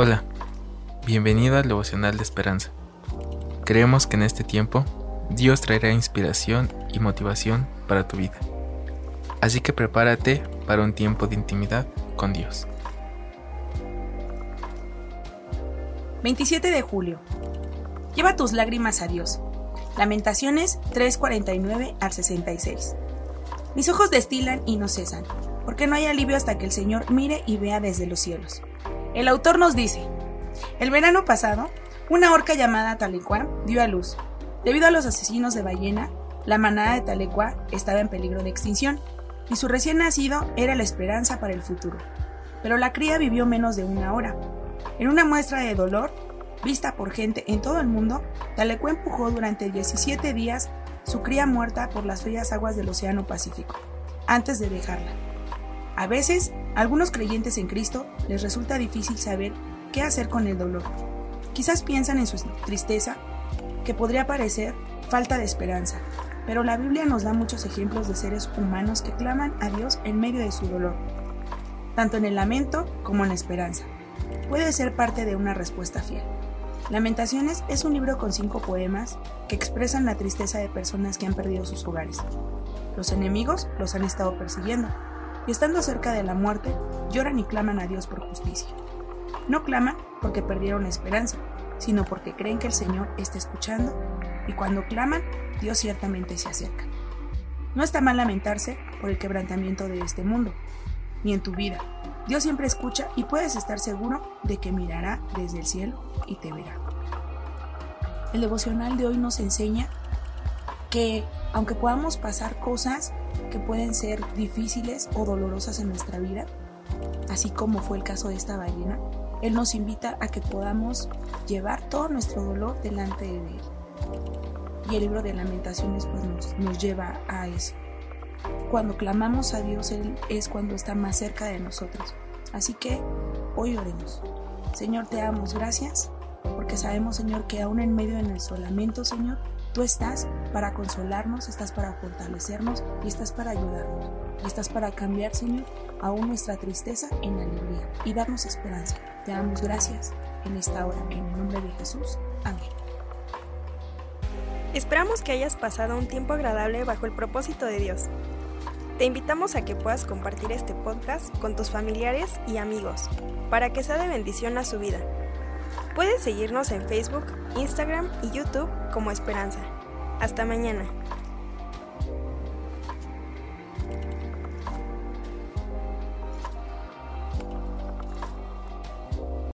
Hola, bienvenido al devocional de esperanza. Creemos que en este tiempo Dios traerá inspiración y motivación para tu vida. Así que prepárate para un tiempo de intimidad con Dios. 27 de julio. Lleva tus lágrimas a Dios. Lamentaciones 3:49 al 66. Mis ojos destilan y no cesan, porque no hay alivio hasta que el Señor mire y vea desde los cielos. El autor nos dice, el verano pasado, una orca llamada Talecuá dio a luz. Debido a los asesinos de ballena, la manada de Talecuá estaba en peligro de extinción y su recién nacido era la esperanza para el futuro. Pero la cría vivió menos de una hora. En una muestra de dolor, vista por gente en todo el mundo, Talecuá empujó durante 17 días su cría muerta por las frías aguas del Océano Pacífico, antes de dejarla. A veces, a algunos creyentes en Cristo les resulta difícil saber qué hacer con el dolor. Quizás piensan en su tristeza, que podría parecer falta de esperanza, pero la Biblia nos da muchos ejemplos de seres humanos que claman a Dios en medio de su dolor, tanto en el lamento como en la esperanza. Puede ser parte de una respuesta fiel. Lamentaciones es un libro con cinco poemas que expresan la tristeza de personas que han perdido sus hogares. Los enemigos los han estado persiguiendo, y estando cerca de la muerte, lloran y claman a Dios por justicia. No claman porque perdieron esperanza, sino porque creen que el Señor está escuchando y cuando claman, Dios ciertamente se acerca. No está mal lamentarse por el quebrantamiento de este mundo, ni en tu vida. Dios siempre escucha y puedes estar seguro de que mirará desde el cielo y te verá. El devocional de hoy nos enseña que aunque podamos pasar cosas que pueden ser difíciles o dolorosas en nuestra vida, así como fue el caso de esta ballena, Él nos invita a que podamos llevar todo nuestro dolor delante de Él. Y el libro de lamentaciones pues, nos, lleva a eso. Cuando clamamos a Dios, Él es cuando está más cerca de nosotros. Así que hoy oremos. Señor, te damos gracias porque sabemos, Señor, que aún en medio de nuestro lamento, Señor, Tú estás para consolarnos, estás para fortalecernos y estás para ayudarnos. Y estás para cambiar, Señor, aún nuestra tristeza en alegría y darnos esperanza. Te damos gracias en esta hora, en el nombre de Jesús. Amén. Esperamos que hayas pasado un tiempo agradable bajo el propósito de Dios. Te invitamos a que puedas compartir este podcast con tus familiares y amigos para que sea de bendición a su vida. Puedes seguirnos en Facebook, Instagram y YouTube como Esperanza. Hasta mañana.